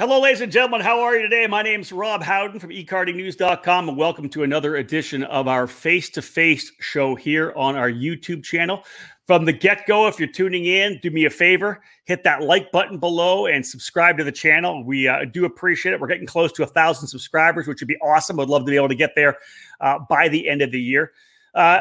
Hello, ladies and gentlemen. How are you today? My name is Rob Howden from eKartingNews.com, and welcome to another edition of our face to face show here on our YouTube channel. From the get go, if you're tuning in, do me a favor hit that like button below and subscribe to the channel. We uh, do appreciate it. We're getting close to a thousand subscribers, which would be awesome. I'd love to be able to get there uh, by the end of the year. Uh,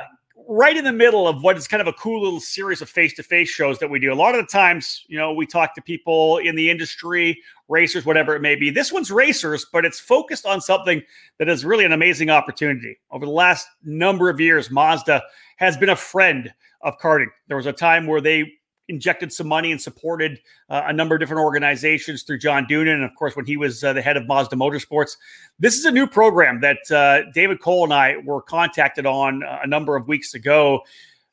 right in the middle of what is kind of a cool little series of face-to-face shows that we do. A lot of the times, you know, we talk to people in the industry, racers, whatever it may be. This one's racers, but it's focused on something that is really an amazing opportunity. Over the last number of years, Mazda has been a friend of karting. There was a time where they injected some money and supported uh, a number of different organizations through John Doonan, and of course, when he was uh, the head of Mazda Motorsports. This is a new program that uh, David Cole and I were contacted on uh, a number of weeks ago.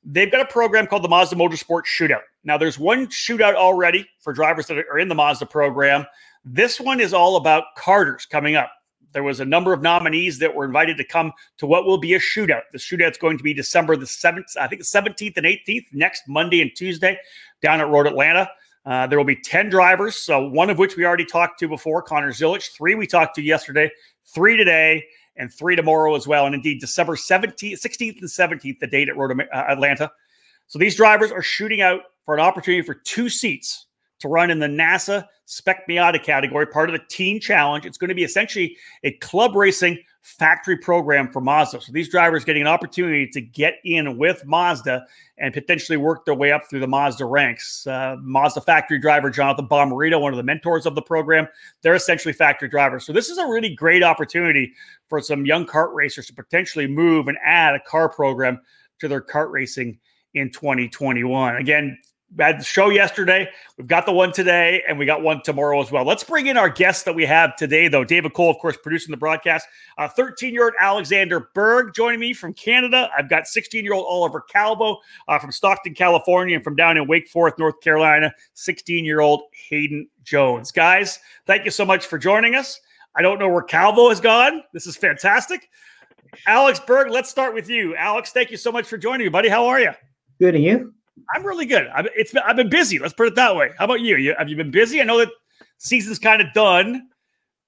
They've got a program called the Mazda Motorsports Shootout. Now, there's one shootout already for drivers that are in the Mazda program. This one is all about karters coming up. There was a number of nominees that were invited to come to what will be a shootout. The shootout's going to be December the 7th, I think the 17th and 18th, next Monday and Tuesday down at Road Atlanta. Uh, there will be 10 drivers, so one of which we already talked to before, Connor Zilisch. Three we talked to yesterday, three today, and three tomorrow as well. And indeed, December 17th, 16th, and 17th, the date at Road uh, Atlanta. So these drivers are shooting out for an opportunity for two seats to run in the NASA Spec Miata category, part of the Teen Challenge. It's going to be essentially a club racing factory program for Mazda. So these drivers getting an opportunity to get in with Mazda and potentially work their way up through the Mazda ranks. Uh, Mazda factory driver Jonathan Bomarito, one of the mentors of the program, they're essentially factory drivers. So this is a really great opportunity for some young kart racers to potentially move and add a car program to their kart racing in 2021. Again, had the show yesterday. We've got the one today, and we got one tomorrow as well. Let's bring in our guests that we have today, though. David Cole, of course, producing the broadcast. 13 uh, year old Alexander Berg joining me from Canada. I've got 16 year old Oliver Calvo uh, from Stockton, California, and from down in Wake Forest, North Carolina, 16 year old Hayden Jones. Guys, thank you so much for joining us. I don't know where Calvo has gone. This is fantastic. Alex Berg, let's start with you. Alex, thank you so much for joining me, buddy. How are you? Good, and you? I'm really good. I've, it's been, I've been busy. Let's put it that way. How about you? you? Have you been busy? I know that season's kind of done,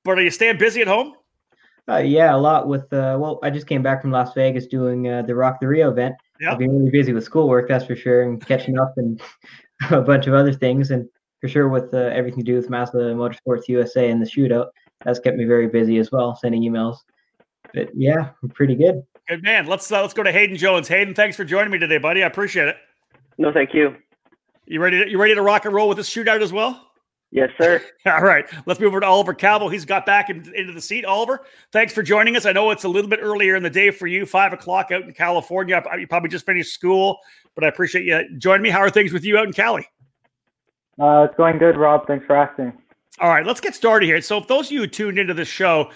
but are you staying busy at home? Uh, yeah, a lot with. Uh, well, I just came back from Las Vegas doing uh, the ROK the RIO event. Yep. I've been really busy with schoolwork, that's for sure, and catching up and a bunch of other things, and for sure with uh, everything to do with Mazda Motorsports USA and the shootout. That's kept me very busy as well, sending emails. But yeah, I'm pretty good. Good man. Let's uh, let's go to Hayden Jones. Hayden, thanks for joining me today, buddy. I appreciate it. No, thank you. You ready? To, you ready to rock and roll with this shootout as well? Yes, sir. All right. Let's move over to Oliver Calvo. He's got back in, into the seat. Oliver, thanks for joining us. I know it's a little bit earlier in the day for you, five o'clock out in California. You probably just finished school, but I appreciate you joining me. How are things with you out in Cali? Uh, it's going good, Rob. Thanks for asking. All right, let's get started here. So, if those of you who tuned into this show,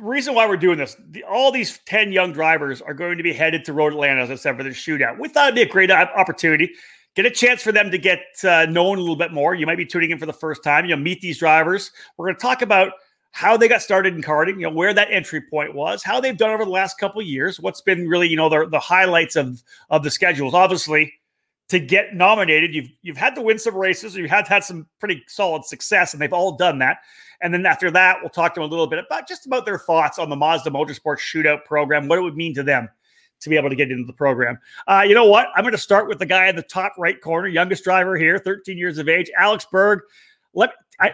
reason why we're doing this, the, all these 10 young drivers are going to be headed to Road Atlanta, as I said, for this shootout. We thought it'd be a great opportunity get a chance for them to get uh, known a little bit more. You might be tuning in for the first time. You'll meet these drivers. We're going to talk about how they got started in karting, you know, where that entry point was, how they've done over the last couple of years, what's been really, you know, the, the highlights of of the schedules. Obviously, to get nominated, you've you've had to win some races, you have had some pretty solid success, and they've all done that. And then after that, we'll talk to them a little bit about just about their thoughts on the Mazda Motorsports Shootout program, what it would mean to them to be able to get into the program. Uh, you know what? I'm going to start with the guy in the top right corner, youngest driver here, 13 years of age, Alex Berg. Let I.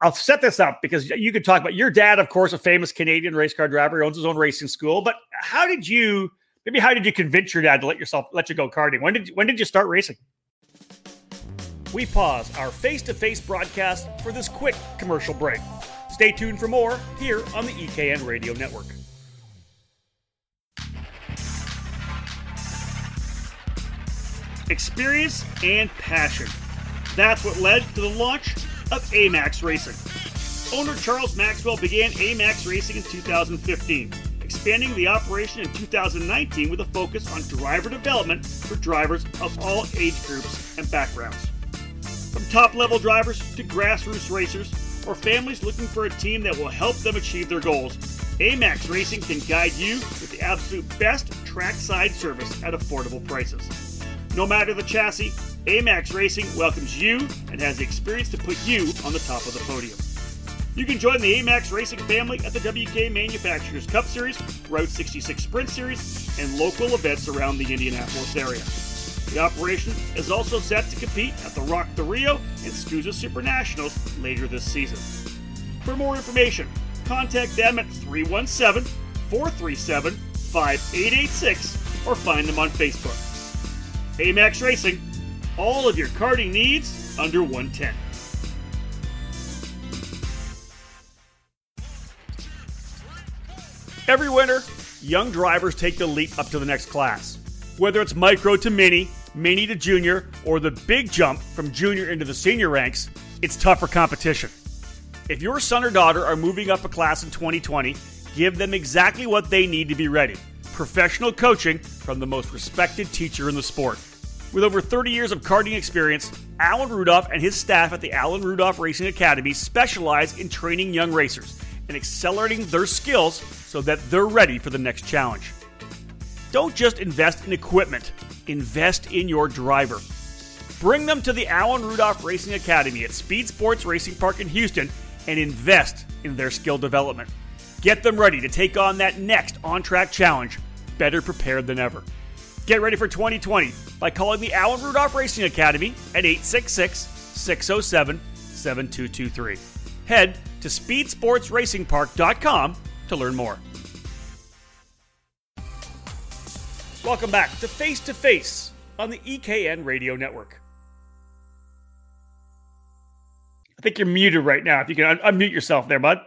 I'll set this up because you could talk about your dad, of course, a famous Canadian race car driver, owns his own racing school. But how did you, maybe how did you convince your dad to let yourself let you go karting? When did when did you start racing? We pause our face-to-face broadcast for this quick commercial break. Stay tuned for more here on the EKN Radio Network. experience, and passion. That's what led to the launch of AMAX Racing. Owner Charles Maxwell began AMAX Racing in 2015, expanding the operation in 2019 with a focus on driver development for drivers of all age groups and backgrounds. Top level drivers to grassroots racers or families looking for a team that will help them achieve their goals, AMAX Racing can guide you with the absolute best trackside service at affordable prices. No matter the chassis, AMAX Racing welcomes you and has the experience to put you on the top of the podium. You can join the AMAX Racing family at the WKA Manufacturers Cup Series, Route 66 Sprint Series, and local events around the Indianapolis area. The operation is also set to compete at the ROK the RIO and SKUSA Super Nationals later this season. For more information, contact them at 317 437 5886 or find them on Facebook. AMAX Racing, all of your karting needs under 110. Every winter, young drivers take the leap up to the next class. Whether it's micro to mini, mini to junior, or the big jump from junior into the senior ranks, it's tougher competition. If your son or daughter are moving up a class in 2020, give them exactly what they need to be ready professional coaching from the most respected teacher in the sport. With over 30 years of karting experience, Alan Rudolph and his staff at the Alan Rudolph Racing Academy specialize in training young racers and accelerating their skills so that they're ready for the next challenge. Don't just invest in equipment, invest in your driver. Bring them to the Allen Rudolph Racing Academy at Speed Sports Racing Park in Houston and invest in their skill development. Get them ready to take on that next on track challenge, better prepared than ever. Get ready for 2020 by calling the Allen Rudolph Racing Academy at 866 607 7223. Head to speedsportsracingpark.com to learn more. Welcome back to Face to Face on the EKN Radio Network. I think you're muted right now. If you can un- unmute yourself there, bud.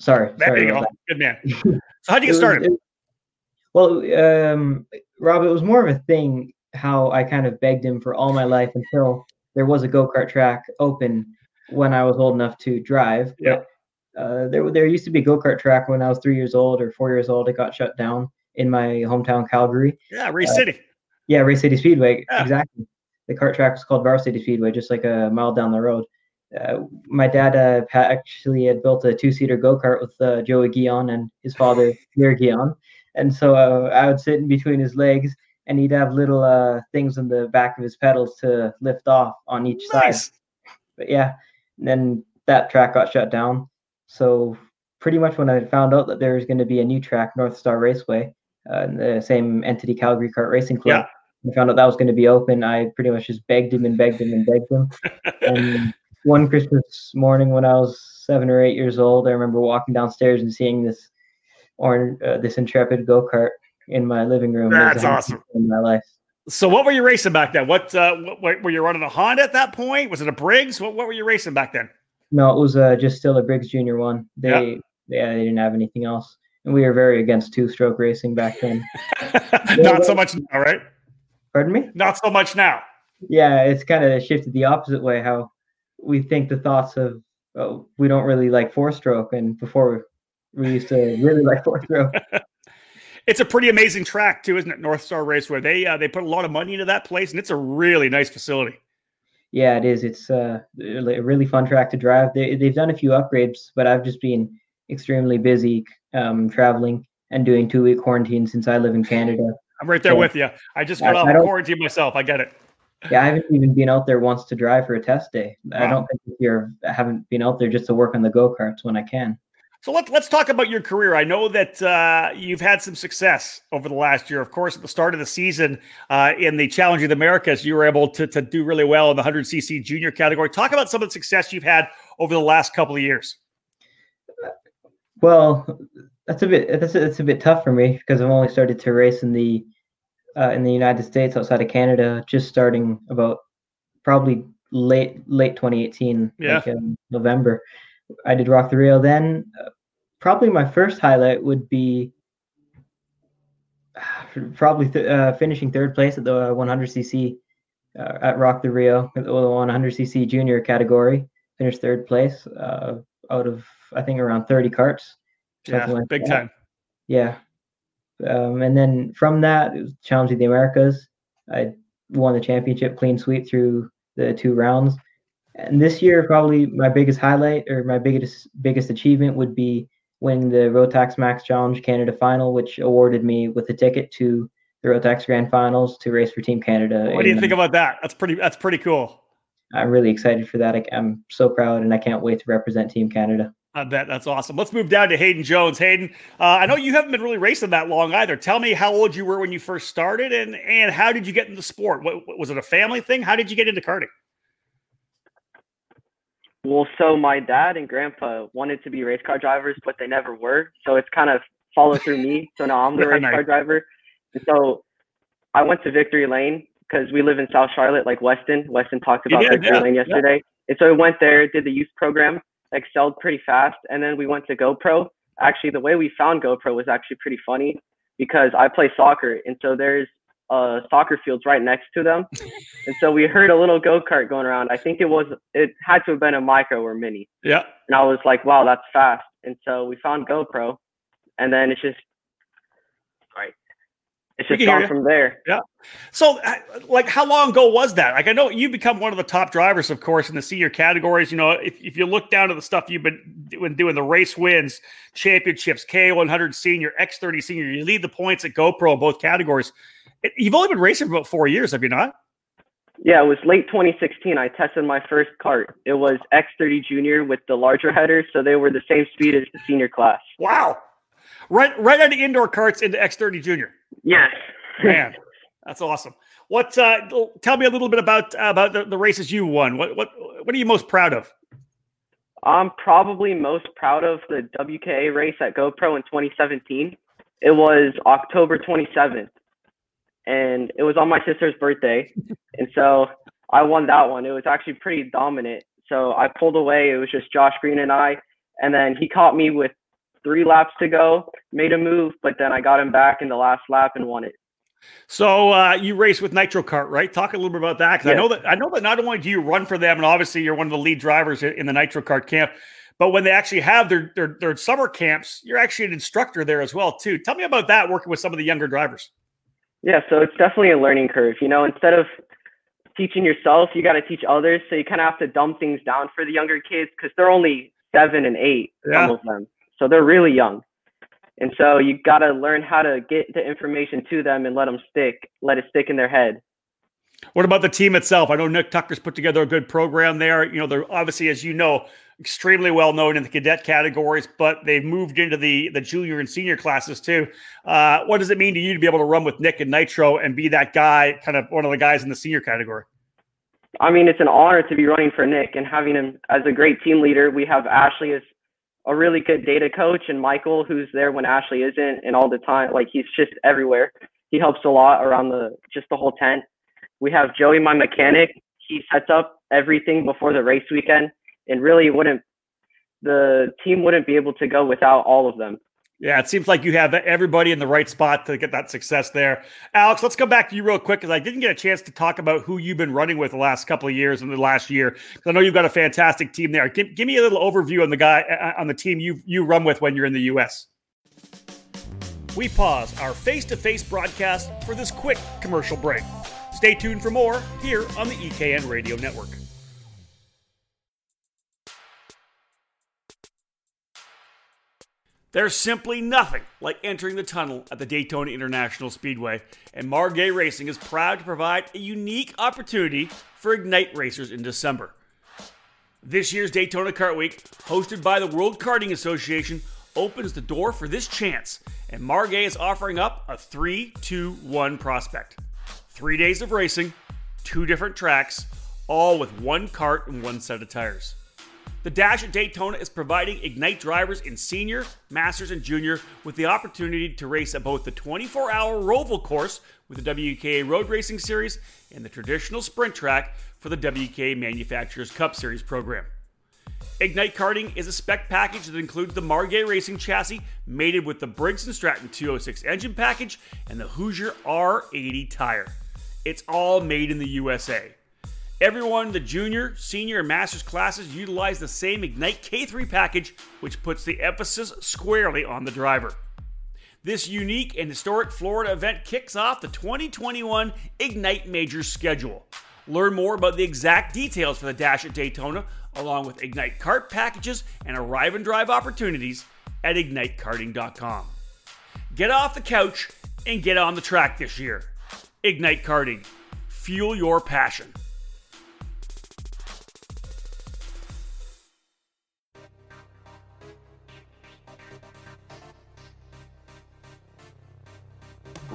Sorry. There sorry you go. about Good man. So, how do you get was- started? it- well, um, Rob, it was more of a thing how I kind of begged him for all my life until there was a go kart track open when I was old enough to drive. Yeah. But, uh, there, there used to be a go kart track when I was three years old or four years old. It got shut down in my hometown, Calgary. yeah, Race uh, City. Yeah, Race City Speedway. Yeah. Exactly. The kart track was called Varsity Speedway, just like a mile down the road. Uh, my dad uh, actually had built a two-seater go-kart with uh, Joey Guion and his father, Pierre Guion. And so uh, I would sit in between his legs, and he'd have little uh, things in the back of his pedals to lift off on each side. But yeah, and then that track got shut down. So pretty much when I found out that there was going to be a new track, North Star Raceway, uh, the same entity, Calgary Kart Racing Club, I found out that was going to be open. I pretty much just begged him and begged him and begged him. and one Christmas morning when I was seven or eight years old, I remember walking downstairs and seeing this orange, uh, this Intrepid go kart in my living room. That's awesome. In my life. So, what were you racing back then? What, uh, what, what were you running a Honda at that point? Was it a Briggs? What, what were you racing back then? No, it was uh, just still a Briggs Junior one. They, Yeah. yeah, they didn't have anything else, and we were very against two-stroke racing back then. Not so much now, right? Pardon me? Not so much now. Yeah, it's kind of shifted the opposite way. How we think the thoughts of oh, we don't really like four-stroke, and before we used to really like four-stroke. It's a pretty amazing track too, isn't it? North Star Raceway. They uh, they put a lot of money into that place, and it's a really nice facility. Yeah, it is. It's uh, a really fun track to drive. They they've done a few upgrades, but I've just been extremely busy um, traveling and doing two week quarantine since I live in Canada. I'm right there Yeah. with you. I just got off I of don't- quarantine myself. I get it. Yeah, I haven't even been out there once to drive for a test day. I don't think year I haven't been out there just to work on the go karts when I can. So let's let's talk about your career. I know that uh, you've had some success over the last year. Of course, at the start of the season uh, in the Challenge of the Americas, you were able to, to do really well in the 100cc junior category. Talk about some of the success you've had over the last couple of years. Well, that's a bit that's a, that's a bit tough for me because I've only started to race in the uh, in the United States outside of Canada just starting about probably late late 2018, Yeah. like um, November. I did ROK the RIO then. Uh, probably my first highlight would be probably th- uh, finishing third place at the 100cc uh, at ROK the RIO, the 100cc junior category. Finished third place uh, out of I think around 30 karts. Yeah, like big that. time. Yeah. Um, and then from that, it was Challenge of the Americas. I won the championship clean sweep through the two rounds. And this year, probably my biggest highlight or my biggest biggest achievement would be winning the Rotax Max Challenge Canada Final, which awarded me with a ticket to the Rotax Grand Finals to race for Team Canada. What do you in- think about that? That's pretty. That's pretty cool. I'm really excited for that. I, am so proud, and I can't wait to represent Team Canada. I bet that's awesome. Let's move down to Hayden Jones. Hayden, uh, I know you haven't been really racing that long either. Tell me how old you were when you first started, and and how did you get into sport? What, was it a family thing? How did you get into karting? Well, so my dad and grandpa wanted to be race car drivers, but they never were. So it's kind of followed through me. So now I'm the race nice. car driver. And so I went to Victory Lane because we live in South Charlotte, like Weston. Weston talked about Victory yeah, Lane yesterday. Yeah. And so I went there, did the youth program, excelled pretty fast. And then we went to GoPro. Actually, the way we found GoPro was actually pretty funny because I play soccer. And so there's uh, soccer fields right next to them. and so we heard a little go kart going around. I think it was, it had to have been a micro or mini. Yeah. And I was like, wow, that's fast. And so we found GoPro. And then it's just it's just gone from there. Yeah. So, like, how long ago was that? Like, I know you become one of the top drivers, of course, in the senior categories. You know, if, if you look down to the stuff you've been doing, doing the race wins, championships, K100 senior, X30 senior, you lead the points at GoPro in both categories. You've only been racing for about four years, have you not? Yeah, it was late 2016. I tested my first kart. It was X30 Junior with the larger headers, so they were the same speed as the senior class. Wow. Right, right out of indoor karts into X30 Junior. Yes. Man, that's awesome. What? Uh, tell me a little bit about uh, about the, the races you won. What what what are you most proud of? I'm probably most proud of the WKA race at GoPro in 2017. It was October 27th, and it was on my sister's birthday, and so I won that one. It was actually pretty dominant. So I pulled away. It was just Josh Green and I, and then he caught me with three laps to go, made a move, but then I got him back in the last lap and won it. So uh, you race with Nitro Kart, right? Talk a little bit about that because. I know that I know that not only do you run for them, and obviously you're one of the lead drivers in the Nitro Kart camp, but when they actually have their, their their summer camps, you're actually an instructor there as well too. Tell me about that working with some of the younger drivers. Yeah, so it's definitely a learning curve. You know, instead of teaching yourself, you got to teach others. So you kind of have to dumb things down for the younger kids because they're only seven and eight, yeah. some of them. So they're really young. And so you got to learn how to get the information to them and let them stick, let it stick in their head. What about the team itself? I know Nick Tucker's put together a good program there. You know, they're obviously, as you know, extremely well known in the cadet categories, but they've moved into the the junior and senior classes too. Uh, what does it mean to you to be able to run with Nick and Nitro and be that guy, kind of one of the guys in the senior category? I mean, it's an honor to be running for Nick and having him as a great team leader. We have Ashley as a really good data coach and Michael, who's there when Ashley isn't and all the time. Like he's just everywhere. He helps a lot around the just the whole tent. We have Joey, my mechanic. He sets up everything before the race weekend, and really wouldn't the team wouldn't be able to go without all of them. Yeah, it seems like you have everybody in the right spot to get that success there. Alex, let's come back to you real quick because I didn't get a chance to talk about who you've been running with the last couple of years and the last year. I know you've got a fantastic team there. Give, give me a little overview on the guy uh, uh, on the team you you run with when you're in the U.S. We pause our face-to-face broadcast for this quick commercial break. Stay tuned for more here on the EKN Radio Network. There's simply nothing like entering the tunnel at the Daytona International Speedway, and Margay Racing is proud to provide a unique opportunity for Ignite racers in December. This year's Daytona Kart Week, hosted by the World Karting Association, opens the door for this chance, and Margay is offering up a 3 2 1 prospect. Three days of racing, two different tracks, all with one kart and one set of tires. The Dash at Daytona is providing Ignite drivers in senior, masters, and junior with the opportunity to race at both the 24 hour Roval course with the WKA Road Racing Series and the traditional sprint track for the WKA Manufacturers Cup Series program. Ignite Karting is a spec package that includes the Margay Racing chassis mated with the Briggs & Stratton 206 engine package and the Hoosier R80 tire. It's all made in the USA. Everyone, in the junior, senior, and master's classes utilize the same Ignite K3 package, which puts the emphasis squarely on the driver. This unique and historic Florida event kicks off the 2021 Ignite Majors schedule. Learn more about the exact details for the Dash at Daytona, along with Ignite Kart packages and arrive and drive opportunities at ignitekarting.com. Get off the couch and get on the track this year. Ignite Karting. Fuel your passion.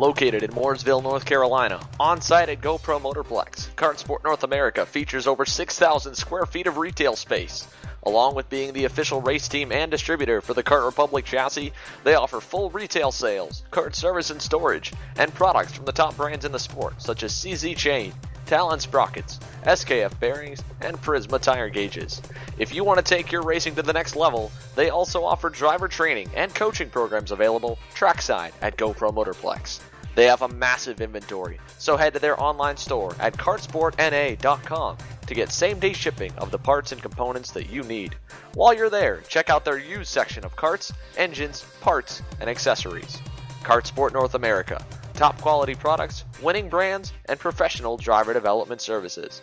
Located in Mooresville, North Carolina, on site at GoPro Motorplex, Kartsport North America features over 6,000 square feet of retail space. Along with being the official race team and distributor for the Kart Republic chassis, they offer full retail sales, kart service and storage, and products from the top brands in the sport, such as CZ Chain, Talon Sprockets, SKF bearings, and Prisma tire gauges. If you want to take your racing to the next level, they also offer driver training and coaching programs available trackside at GoPro Motorplex. They have a massive inventory, so head to their online store at kartsportna.com to get same day shipping of the parts and components that you need. While you're there, check out their used section of karts, engines, parts, and accessories. Kartsport North America. Top quality products, winning brands, and professional driver development services.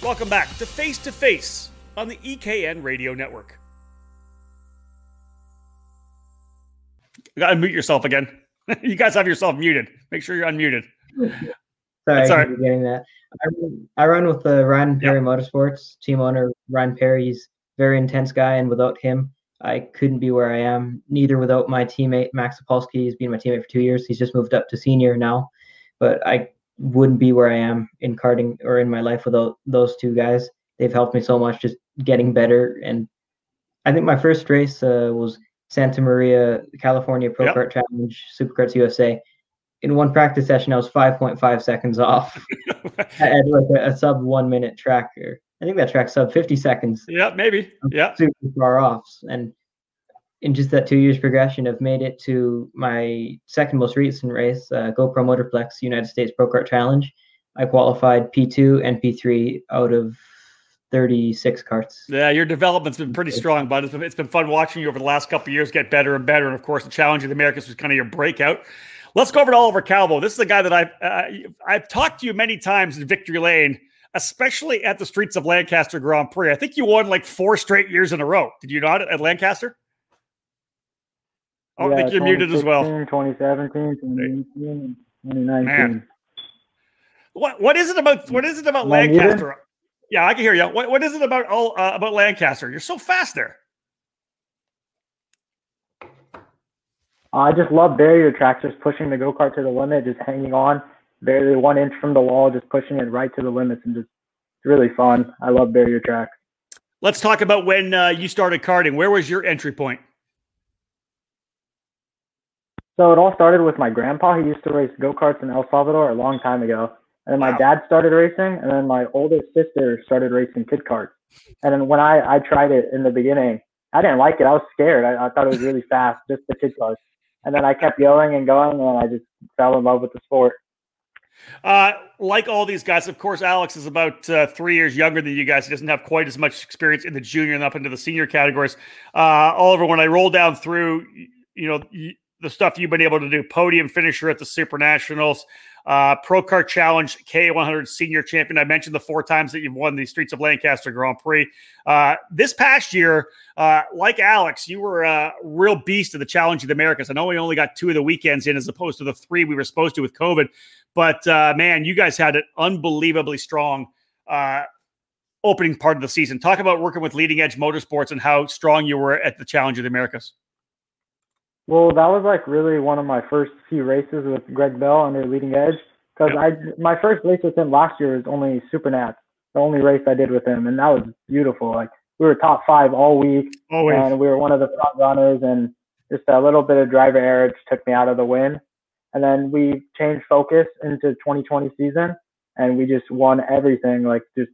Welcome back to Face to Face on the EKN Radio Network. You gotta mute yourself again. you guys have yourself muted. Make sure you're unmuted. Sorry, Sorry. getting that. I, I run with the Ryan Perry yep. Motorsports team owner. Ryan Perry, he's very intense guy, and without him, I couldn't be where I am. Neither without my teammate Max Sapolsky. He's been my teammate for two years. He's just moved up to senior now, but I wouldn't be where I am in karting or in my life without those two guys. They've helped me so much, just getting better. And I think my first race uh, was Santa Maria, California Pro yep. Kart Challenge, Superkarts USA. In one practice session, I was 5.5 seconds off at like a, a, sub one minute track. Or I think that track sub 50 seconds. Yeah, maybe. Yeah. Super far off. And in just that two years progression, I've made it to my second most recent race, uh, GoPro Motorplex United States Pro Kart Challenge. I qualified P2 and P3 out of 36 karts. Yeah, your development's been pretty strong, but it's been, it's been fun watching you over the last couple years get better and better. And of course, the Challenge of the Americas was kind of your breakout. Let's go over to Oliver Calvo. This is a guy that I've uh, I've talked to you many times in Victory Lane, especially at the Streets of Lancaster Grand Prix. I think you won like four straight years in a row. Did you not at Lancaster? Oh, yeah, I think you're muted as well. 2017, 2018, 2019. Man. What what is it about what is it about Lancaster? Yeah, I can hear you. What, what is it about all uh, about Lancaster? You're so fast there. I just love barrier tracks, just pushing the go kart to the limit, just hanging on, barely one inch from the wall, just pushing it right to the limits, and just it's really fun. I love barrier tracks. Let's talk about when uh, you started karting. Where was your entry point? So it all started with my grandpa. He used to race go karts in El Salvador a long time ago. And then my wow. dad started racing, and then my oldest sister started racing kid karts. And then when I, I tried it in the beginning, I didn't like it. I was scared. I, I thought it was really fast, just the kid karts. And then I kept going and going, and I just fell in love with the sport. Uh, like all these guys, of course, Alex is about uh, three years younger than you guys. He doesn't have quite as much experience in the junior and up into the senior categories. Uh, Oliver, when I roll down through, you know, the stuff you've been able to do, podium finisher at the Super Nationals, uh, Pro Kart Challenge K100 Senior Champion. I mentioned the four times that you've won the Streets of Lancaster Grand Prix. Uh, this past year, uh, like Alex, you were a real beast of the Challenge of the Americas. I know we only got two of the weekends in as opposed to the three we were supposed to with COVID, but uh, man, you guys had an unbelievably strong uh, opening part of the season. Talk about working with Leading Edge Motorsports and how strong you were at the Challenge of the Americas. Well, that was like really one of my first few races with Greg Bell under Leading Edge because I my first race with him last year was only Super Nats, the only race I did with him, and that was beautiful. Like we were top five all week, Always. and we were one of the front runners, and just a little bit of driver error took me out of the win. And then we changed focus into 2020 season, and we just won everything. Like just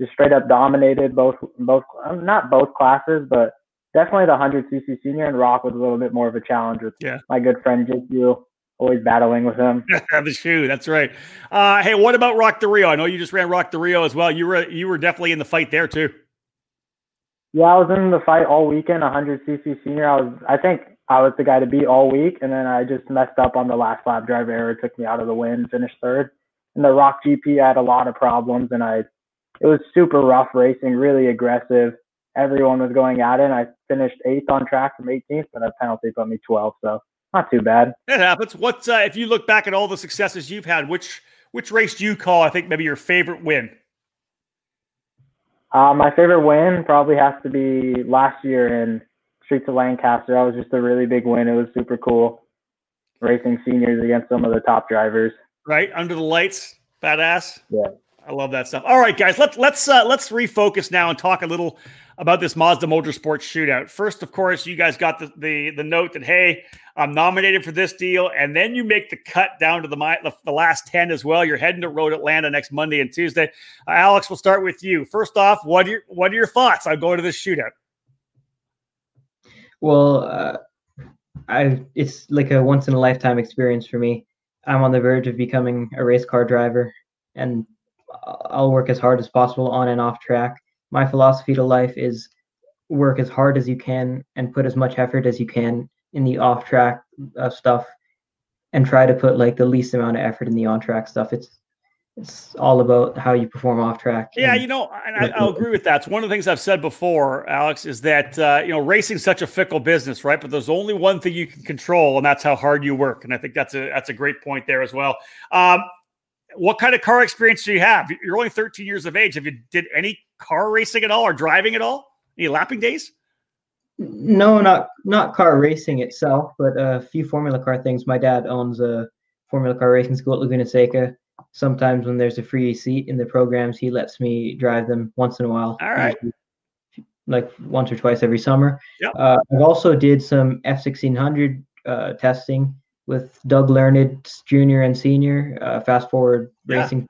just straight up dominated both both um, not both classes, but definitely the 100 cc senior and ROK was a little bit more of a challenge with yeah. my good friend JQ. Always battling with him. the shoe, that's right. Uh, hey, what about ROK the RIO? I know you just ran ROK the RIO as well. You were you were definitely in the fight there too. Yeah, I was in the fight all weekend. 100 cc senior. I was, I think, I was the guy to beat all week, and then I just messed up on the last lap. drive error took me out of the win. Finished third. And the ROK GP I had a lot of problems, and I, it was super rough racing, really aggressive everyone was going at it. And I finished eighth on track from 18th, but a penalty put me 12. So not too bad. It happens. What's uh, if you look back at all the successes you've had? Which which race do you call? I think maybe your favorite win. Uh, my favorite win probably has to be last year in Streets of Lancaster. That was just a really big win. It was super cool racing seniors against some of the top drivers. Right under the lights, badass. Yeah, I love that stuff. All right, guys, let's let's uh, let's refocus now and talk a little about this Mazda Motorsports shootout. First, of course, you guys got the the, the note that hey, I'm nominated for this deal, and then you make the cut down to the the, the last ten as well. You're heading to Road Atlanta next Monday and Tuesday. Uh, Alex, we'll start with you. First off, what are your what are your thoughts on going to this shootout? Well, uh, I it's like a once in a lifetime experience for me. I'm on the verge of becoming a race car driver, and I'll work as hard as possible on and off track. My philosophy to life is work as hard as you can and put as much effort as you can in the off track uh, stuff, and try to put like the least amount of effort in the on track stuff. It's it's all about how you perform off track. Yeah, you know, and I, will agree with that. It's one of the things I've said before, Alex, is that uh, you know racing's such a fickle business, right? But there's only one thing you can control, and that's how hard you work. And I think that's a that's a great point there as well. Um, what kind of car experience do you have? You're only 13 years of age. Have you did any car racing at all or driving at all? Any lapping days? No, not not car racing itself, but a few Formula car things. My dad owns a Formula car racing school at Laguna Seca sometimes when there's a free seat in the programs, he lets me drive them once in a while. All right. Like once or twice every summer. Yep. Uh, I've also did some F1600 uh, testing with Doug Learned Jr. and Senior, uh, Fast Forward yeah. Racing.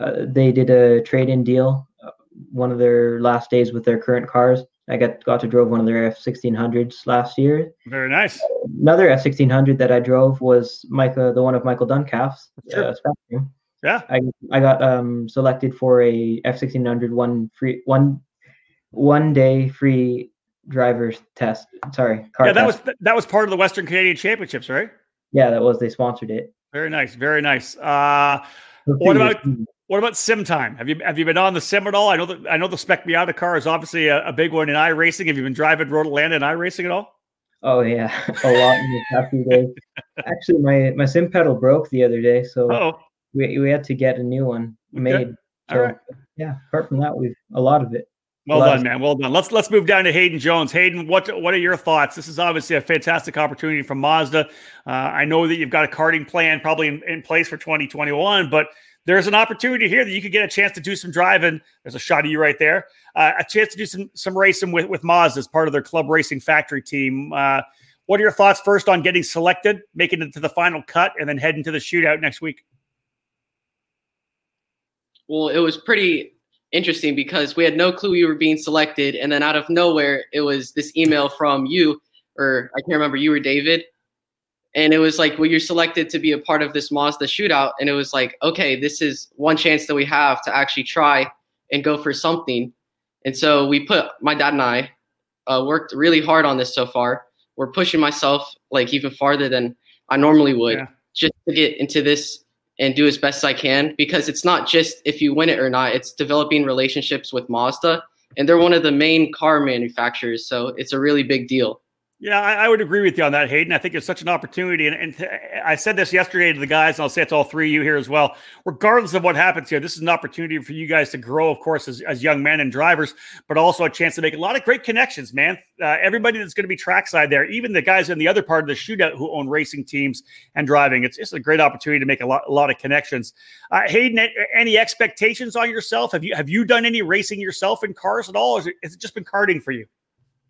Uh, they did a trade-in deal uh, one of their last days with their current cars. I got got to drove one of their F1600s last year. Very nice. Another F1600 that I drove was Micah, the one of Michael Duncalf's. Sure. Uh, yeah. I I got um selected for a F1600 one free one one day free driver's test. Sorry, yeah, that test. was that was part of the Western Canadian Championships, right? Yeah, that was. They sponsored it. Very nice. Very nice. Uh, what about what about sim time? Have you have you been on the sim at all? I know that I know the Spec Miata car is obviously a, a big one in iRacing. Have you been driving Road Atlanta in iRacing at all? Oh yeah, a lot in the past few days. Actually, my my sim pedal broke the other day, so Uh-oh. we we had to get a new one made. Okay. So, all right. Yeah. Apart from that, we've a lot of it. Well done, man. Well done. Let's let's move down to Hayden Jones. Hayden, what what are your thoughts? This is obviously a fantastic opportunity from Mazda. Uh, I know that you've got a karting plan probably in, in place for 2021, but there's an opportunity here that you could get a chance to do some driving. There's a shot of you right there. Uh, a chance to do some some racing with with Moz as part of their club racing factory team. Uh, what are your thoughts first on getting selected, making it to the final cut, and then heading to the shootout next week? Well, it was pretty interesting because we had no clue we were being selected, and then out of nowhere, it was this email from you, or I can't remember you or David, and it was like well you're selected to be a part of this mazda shootout and it was like okay this is one chance that we have to actually try and go for something and so we put my dad and i uh, worked really hard on this so far we're pushing myself like even farther than i normally would yeah. just to get into this and do as best i can because it's not just if you win it or not it's developing relationships with mazda and they're one of the main car manufacturers so it's a really big deal yeah, I, I, would agree with you on that, Hayden. I think it's such an opportunity. And, and th- I said this yesterday to the guys, and I'll say it to all three of you here as well. Regardless of what happens here, this is an opportunity for you guys to grow, of course, as, as young men and drivers, but also a chance to make a lot of great connections, man. Uh, everybody that's going to be trackside there, even the guys in the other part of the shootout who own racing teams and driving, it's, it's a great opportunity to make a lot, a lot of connections. Uh, Hayden, any expectations on yourself? Have you have you done any racing yourself in cars at all? Or has it, has it just been karting for you?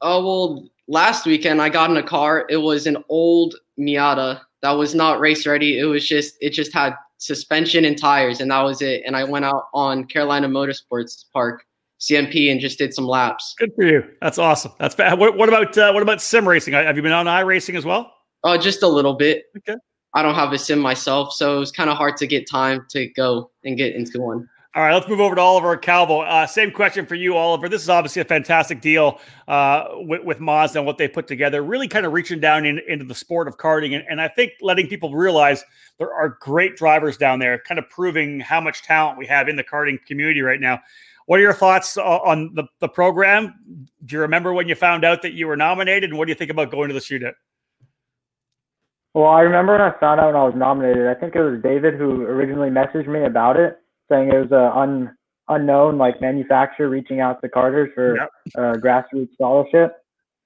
Oh, well, last weekend I got in a car. It was an old Miata that was not race ready. It was just it just had suspension and tires, and that was it. And I went out on Carolina Motorsports Park CMP and just did some laps. Good for you. That's awesome. That's bad. What, what about uh, what about sim racing? Have you been on iRacing as well? Oh, uh, just a little bit. Okay. I don't have a sim myself, so it was kind of hard to get time to go and get into one. All right, let's move over to Oliver Calvo. Uh, same question for you, Oliver. This is obviously a fantastic deal uh, with, with Mazda and what they put together, really kind of reaching down in, into the sport of karting. And, and I think letting people realize there are great drivers down there, kind of proving how much talent we have in the karting community right now. What are your thoughts on the, the program? Do you remember when you found out that you were nominated? And what do you think about going to the shootout? Well, I remember when I found out when I was nominated. I think it was David who originally messaged me about it saying it was a un, unknown like manufacturer reaching out to karters for yep. a grassroots scholarship.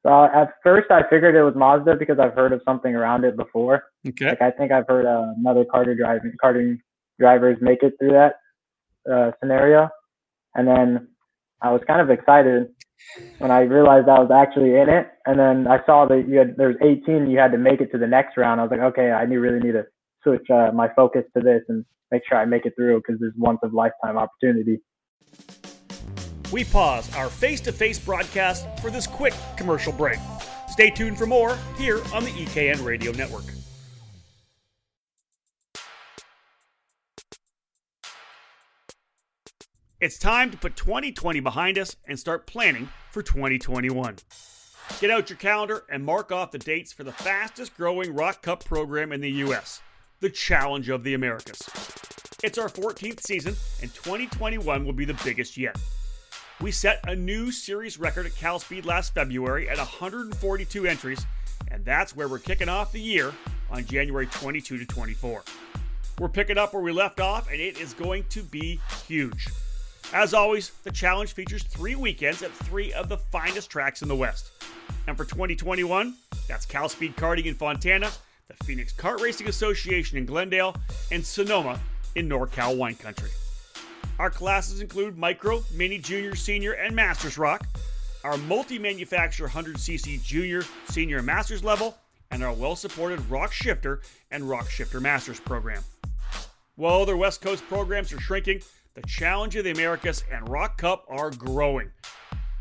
Uh, at first, I figured it was Mazda because I've heard of something around it before. Okay. Like I think I've heard uh, another karting driving karting drivers make it through that uh, scenario, and then I was kind of excited when I realized I was actually in it. And then I saw that you had there's 18, you had to make it to the next round. I was like, okay, I really need to switch uh, my focus to this and make sure I make it through because there's once of lifetime opportunity. We pause our face to face broadcast for this quick commercial break. Stay tuned for more here on the EKN Radio Network. It's time to put 2020 behind us and start planning for 2021. Get out your calendar and mark off the dates for the fastest growing ROK Cup program in the U.S., the Challenge of the Americas. It's our 14th season, and 2021 will be the biggest yet. We set a new series record at Cal Speed last February at 142 entries, and that's where we're kicking off the year on January 22 to 24. We're picking up where we left off, and it is going to be huge. As always, the challenge features three weekends at three of the finest tracks in the West. And for 2021, that's Cal Speed Karting in Fontana, the Phoenix Kart Racing Association in Glendale, and Sonoma in NorCal wine country. Our classes include micro, mini, junior, senior, and masters ROK, our multi manufacturer 100cc junior, senior, and masters level, and our well supported ROK Shifter and ROK Shifter Masters program. While other West Coast programs are shrinking, the Challenge of the Americas and ROK Cup are growing.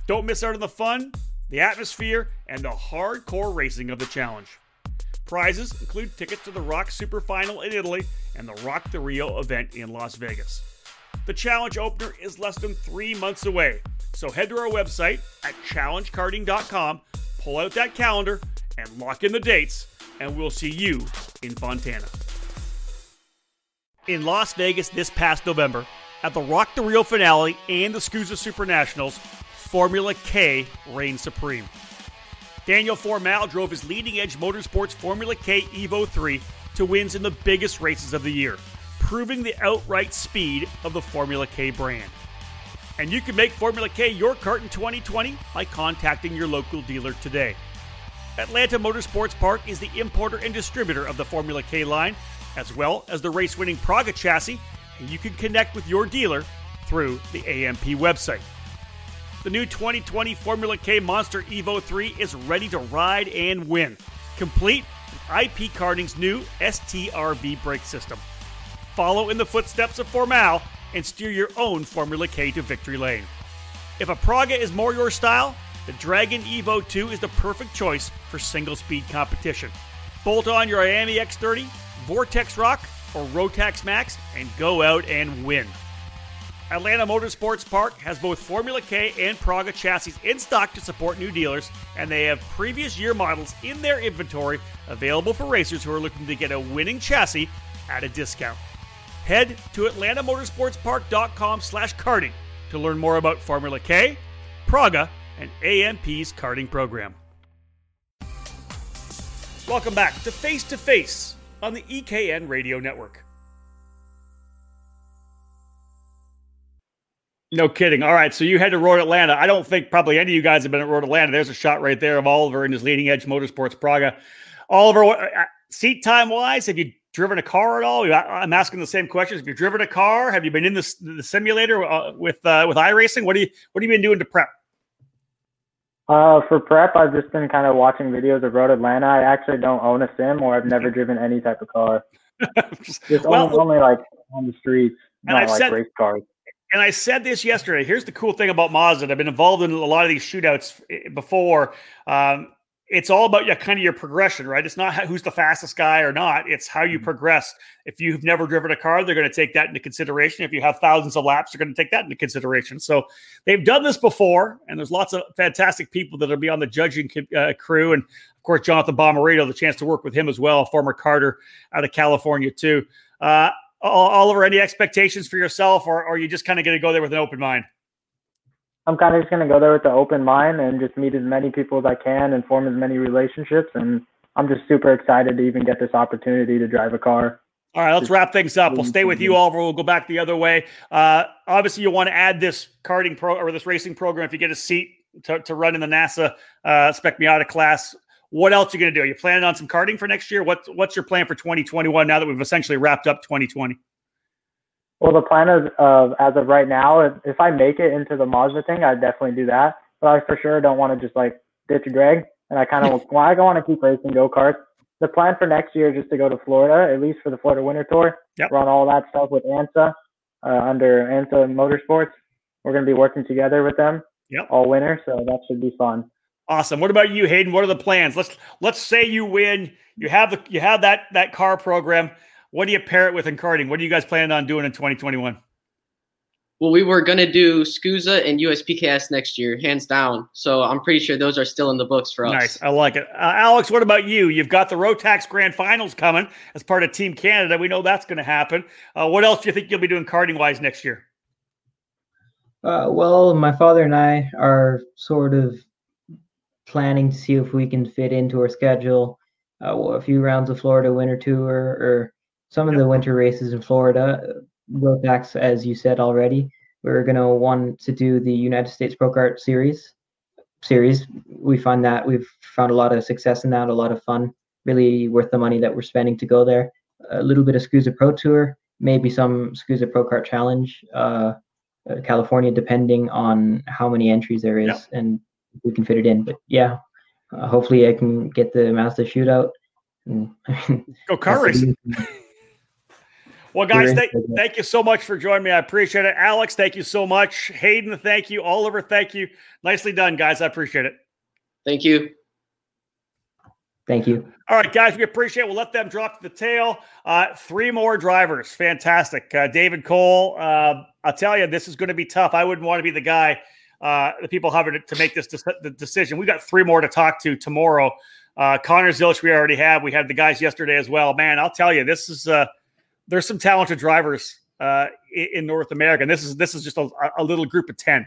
Don't miss out on the fun, the atmosphere, and the hardcore racing of the challenge. Prizes include tickets to the ROK Super Final in Italy and the ROK the RIO event in Las Vegas. The challenge opener is less than three months away, so head to our website at challengekarting.com, pull out that calendar, and lock in the dates, and we'll see you in Fontana. In Las Vegas this past November, at the Rock the Rio finale and the SKUSA Super Nationals, Formula K reigned supreme. Daniel Formal drove his leading edge motorsports Formula K Evo 3 to wins in the biggest races of the year, proving the outright speed of the Formula K brand. And you can make Formula K your kart in 2020 by contacting your local dealer today. Atlanta Motorsports Park is the importer and distributor of the Formula K line, as well as the race winning Praga chassis and you can connect with your dealer through the AMP website. The new 2020 Formula K Monster Evo 3 is ready to ride and win, complete with IP Karting's new STRB brake system. Follow in the footsteps of Formal and steer your own Formula K to victory lane. If a Praga is more your style, the Dragon Evo 2 is the perfect choice for single speed competition. Bolt on your IAME X30, Vortex ROK, or Rotax Max and go out and win. Atlanta Motorsports Park has both Formula K and Praga chassis in stock to support new dealers, and they have previous year models in their inventory available for racers who are looking to get a winning chassis at a discount. Head to atlantamotorsportspark.com slash karting to learn more about Formula K, Praga, and AMP's karting program. Welcome back to Face to Face on the EKN Radio Network. No kidding. All right, so you head to Road Atlanta. I don't think probably any of you guys have been at Road Atlanta. There's a shot right there of Oliver in his leading edge motorsports Praga. Oliver, uh, seat time wise, have you driven a car at all? I'm asking the same questions. Have you driven a car? Have you been in the, the simulator uh, with uh, with iRacing? What do you what have you been doing to prep? Uh, for prep, I've just been kind of watching videos of Road Atlanta. I actually don't own a sim, or I've never driven any type of car. just well, only, only, like on the streets, not like said, race cars. And I said this yesterday. Here's the cool thing about Mazda. I've been involved in a lot of these shootouts eh, before. Um, it's all about your kind of your progression, right? It's not who's the fastest guy or not. It's how you mm-hmm. progress. If you've never driven a car, they're going to take that into consideration. If you have thousands of laps, they're going to take that into consideration. So they've done this before, and there's lots of fantastic people that'll be on the judging uh, crew, and of course Jonathan Bomarito, the chance to work with him as well, former karter out of California too. Uh, Oliver, any expectations for yourself, or, or are you just kind of going to go there with an open mind? I'm kind of just going to go there with the open mind and just meet as many people as I can and form as many relationships. And I'm just super excited to even get this opportunity to drive a car. All right, let's wrap things up. We'll stay with you, Oliver. We'll go back the other way. Uh, obviously, you want to add this karting pro or this racing program if you get a seat to, to run in the NASA uh, Spec Miata class. What else are you going to do? Are you planning on some karting for next year? What's what's your plan for 2021 now that we've essentially wrapped up 2020? Well, the plan is uh, as of right now, if, if I make it into the Mazda thing, I'd definitely do that. But I for sure don't want to just like ditch Greg, and I kind of well, I want to keep racing go karts. The plan for next year is just to go to Florida, at least for the Florida Winter Tour. Yep. Run all that stuff with ANSA uh, under ANSA Motorsports. We're going to be working together with them yep. all winter, so that should be fun. Awesome. What about you, Hayden? What are the plans? Let's let's say you win. You have the you have that that car program. What do you pair it with in karting? What are you guys planning on doing in 2021? Well, we were gonna do SKUSA and USPKS next year, hands down. So I'm pretty sure those are still in the books for us. Nice, I like it. Uh, Alex, what about you? You've got the Rotax Grand Finals coming as part of Team Canada. We know that's going to happen. Uh, what else do you think you'll be doing karting wise next year? Uh, well, my father and I are sort of planning to see if we can fit into our schedule uh, a few rounds of Florida Winter Tour or some of the winter races in Florida. Rotax, as you said already, we're gonna want to do the United States Pro Kart Series. Series, we find that we've found a lot of success in that, a lot of fun, really worth the money that we're spending to go there. A little bit of SKUSA Pro Tour, maybe some SKUSA Pro Kart Challenge, uh, uh, California, depending on how many entries there is Yeah. and we can fit it in. But yeah, uh, hopefully I can get the Mazda shootout. And, Go car that's racing. Well, guys, thank, thank you so much for joining me. I appreciate it. Alex, thank you so much. Hayden, thank you. Oliver, thank you. Nicely done, guys. I appreciate it. Thank you. Thank you. All right, guys, we appreciate it. We'll let them drop to the tail. Uh, three more drivers. Fantastic. Uh, David Cole, uh, I'll tell you, this is going to be tough. I wouldn't want to be the guy, uh, the people having to, make this de- decision. We got three more to talk to tomorrow. Uh, Connor Zilisch, we already have. We had the guys yesterday as well. Man, I'll tell you, this is uh, there's some talented drivers uh, in, in North America. And this is this is just a, a little group of ten.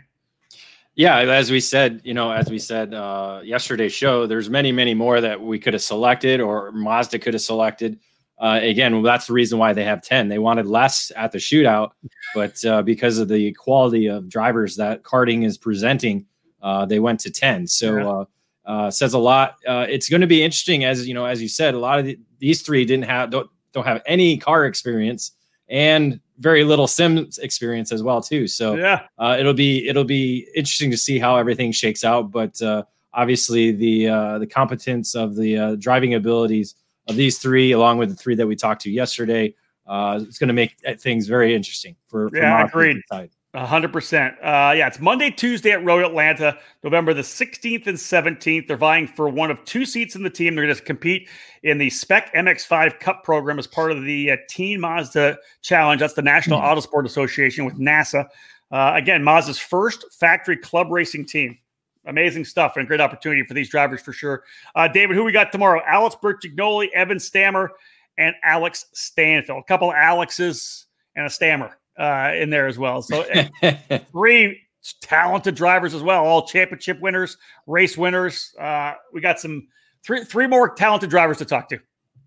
Yeah, as we said, you know, as we said uh, yesterday's show, there's many, many more that we could have selected or Mazda could have selected. Uh, again, that's the reason why they have 10. They wanted less at the shootout, but uh, because of the quality of drivers that karting is presenting, uh, they went to 10. So, uh, uh, says a lot. Uh, it's going to be interesting, as you know, as you said, a lot of the, these three didn't have don't, don't have any car experience and very little sim experience as well too. So Yeah, uh, it'll be it'll be interesting to see how everything shakes out. But uh, obviously, the uh, the competence of the uh, driving abilities of these three, along with the three that we talked to yesterday, uh, it's going to make things very interesting for. for Yeah, agreed. hundred percent. Uh, yeah, it's Monday, Tuesday at Road Atlanta, November the 16th and 17th. They're vying for one of two seats in the team. They're going to compete in the Spec MX5 Cup program as part of the uh, Teen Mazda Challenge. That's the National Mhm. Autosport Association with NASA. Uh, again, Mazda's first factory club racing team. Amazing stuff and great opportunity for these drivers for sure. Uh, David, who we got tomorrow? Alex Bertagnoli, Evan Stammer, and Alex Stanfield. A couple of Alexes and a Stammer uh, in there as well. So three talented drivers as well, all championship winners, race winners. Uh, we got some three three more talented drivers to talk to.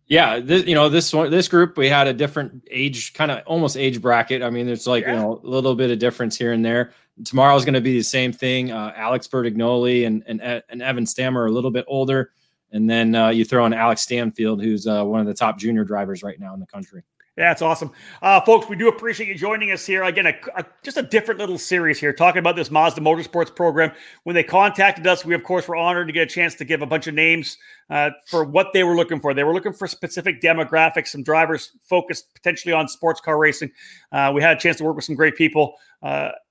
yeah, this, you know this one, this group, we had a different age, kind of almost age bracket. I mean, there's like Yeah. you know a little bit of difference here and there. Tomorrow's going to be the same thing. Uh, Alex Bertagnoli and and and Evan Stammer are a little bit older, and then uh, you throw in Alex Stanfield, who's uh, one of the top junior drivers right now in the country. Yeah, it's awesome. Uh, folks, we do appreciate you joining us here. Again, a, a- just a different little series here talking about this Mazda Motorsports program. When they contacted us, we, of course, were honored to get a chance to give a bunch of names uh, for what they were looking for. They were looking for specific demographics, some drivers focused potentially on sports car racing. Uh, we had a chance to work with some great people.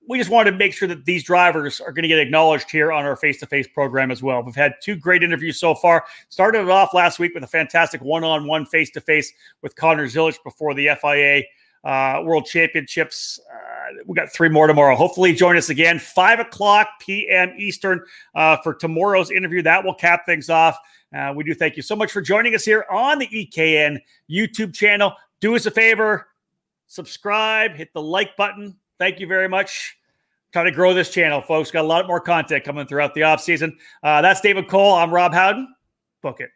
We just wanted to make sure that these drivers are going to get acknowledged here on our face to face program as well. We've had two great interviews so far. Started it off last week with a fantastic one on one face to face with Connor Zilisch before the FIA uh, World Championships. Uh, we got three more tomorrow. Hopefully, join us again, 5 o'clock p.m. Eastern uh, for tomorrow's interview. That will cap things off. Uh, we do thank you so much for joining us here on the EKN YouTube channel. Do us a favor, subscribe, hit the like button. Thank you very much. Trying to grow this channel, folks. Got a lot more content coming throughout the off season. Uh, that's David Cole. I'm Rob Howden. Book it.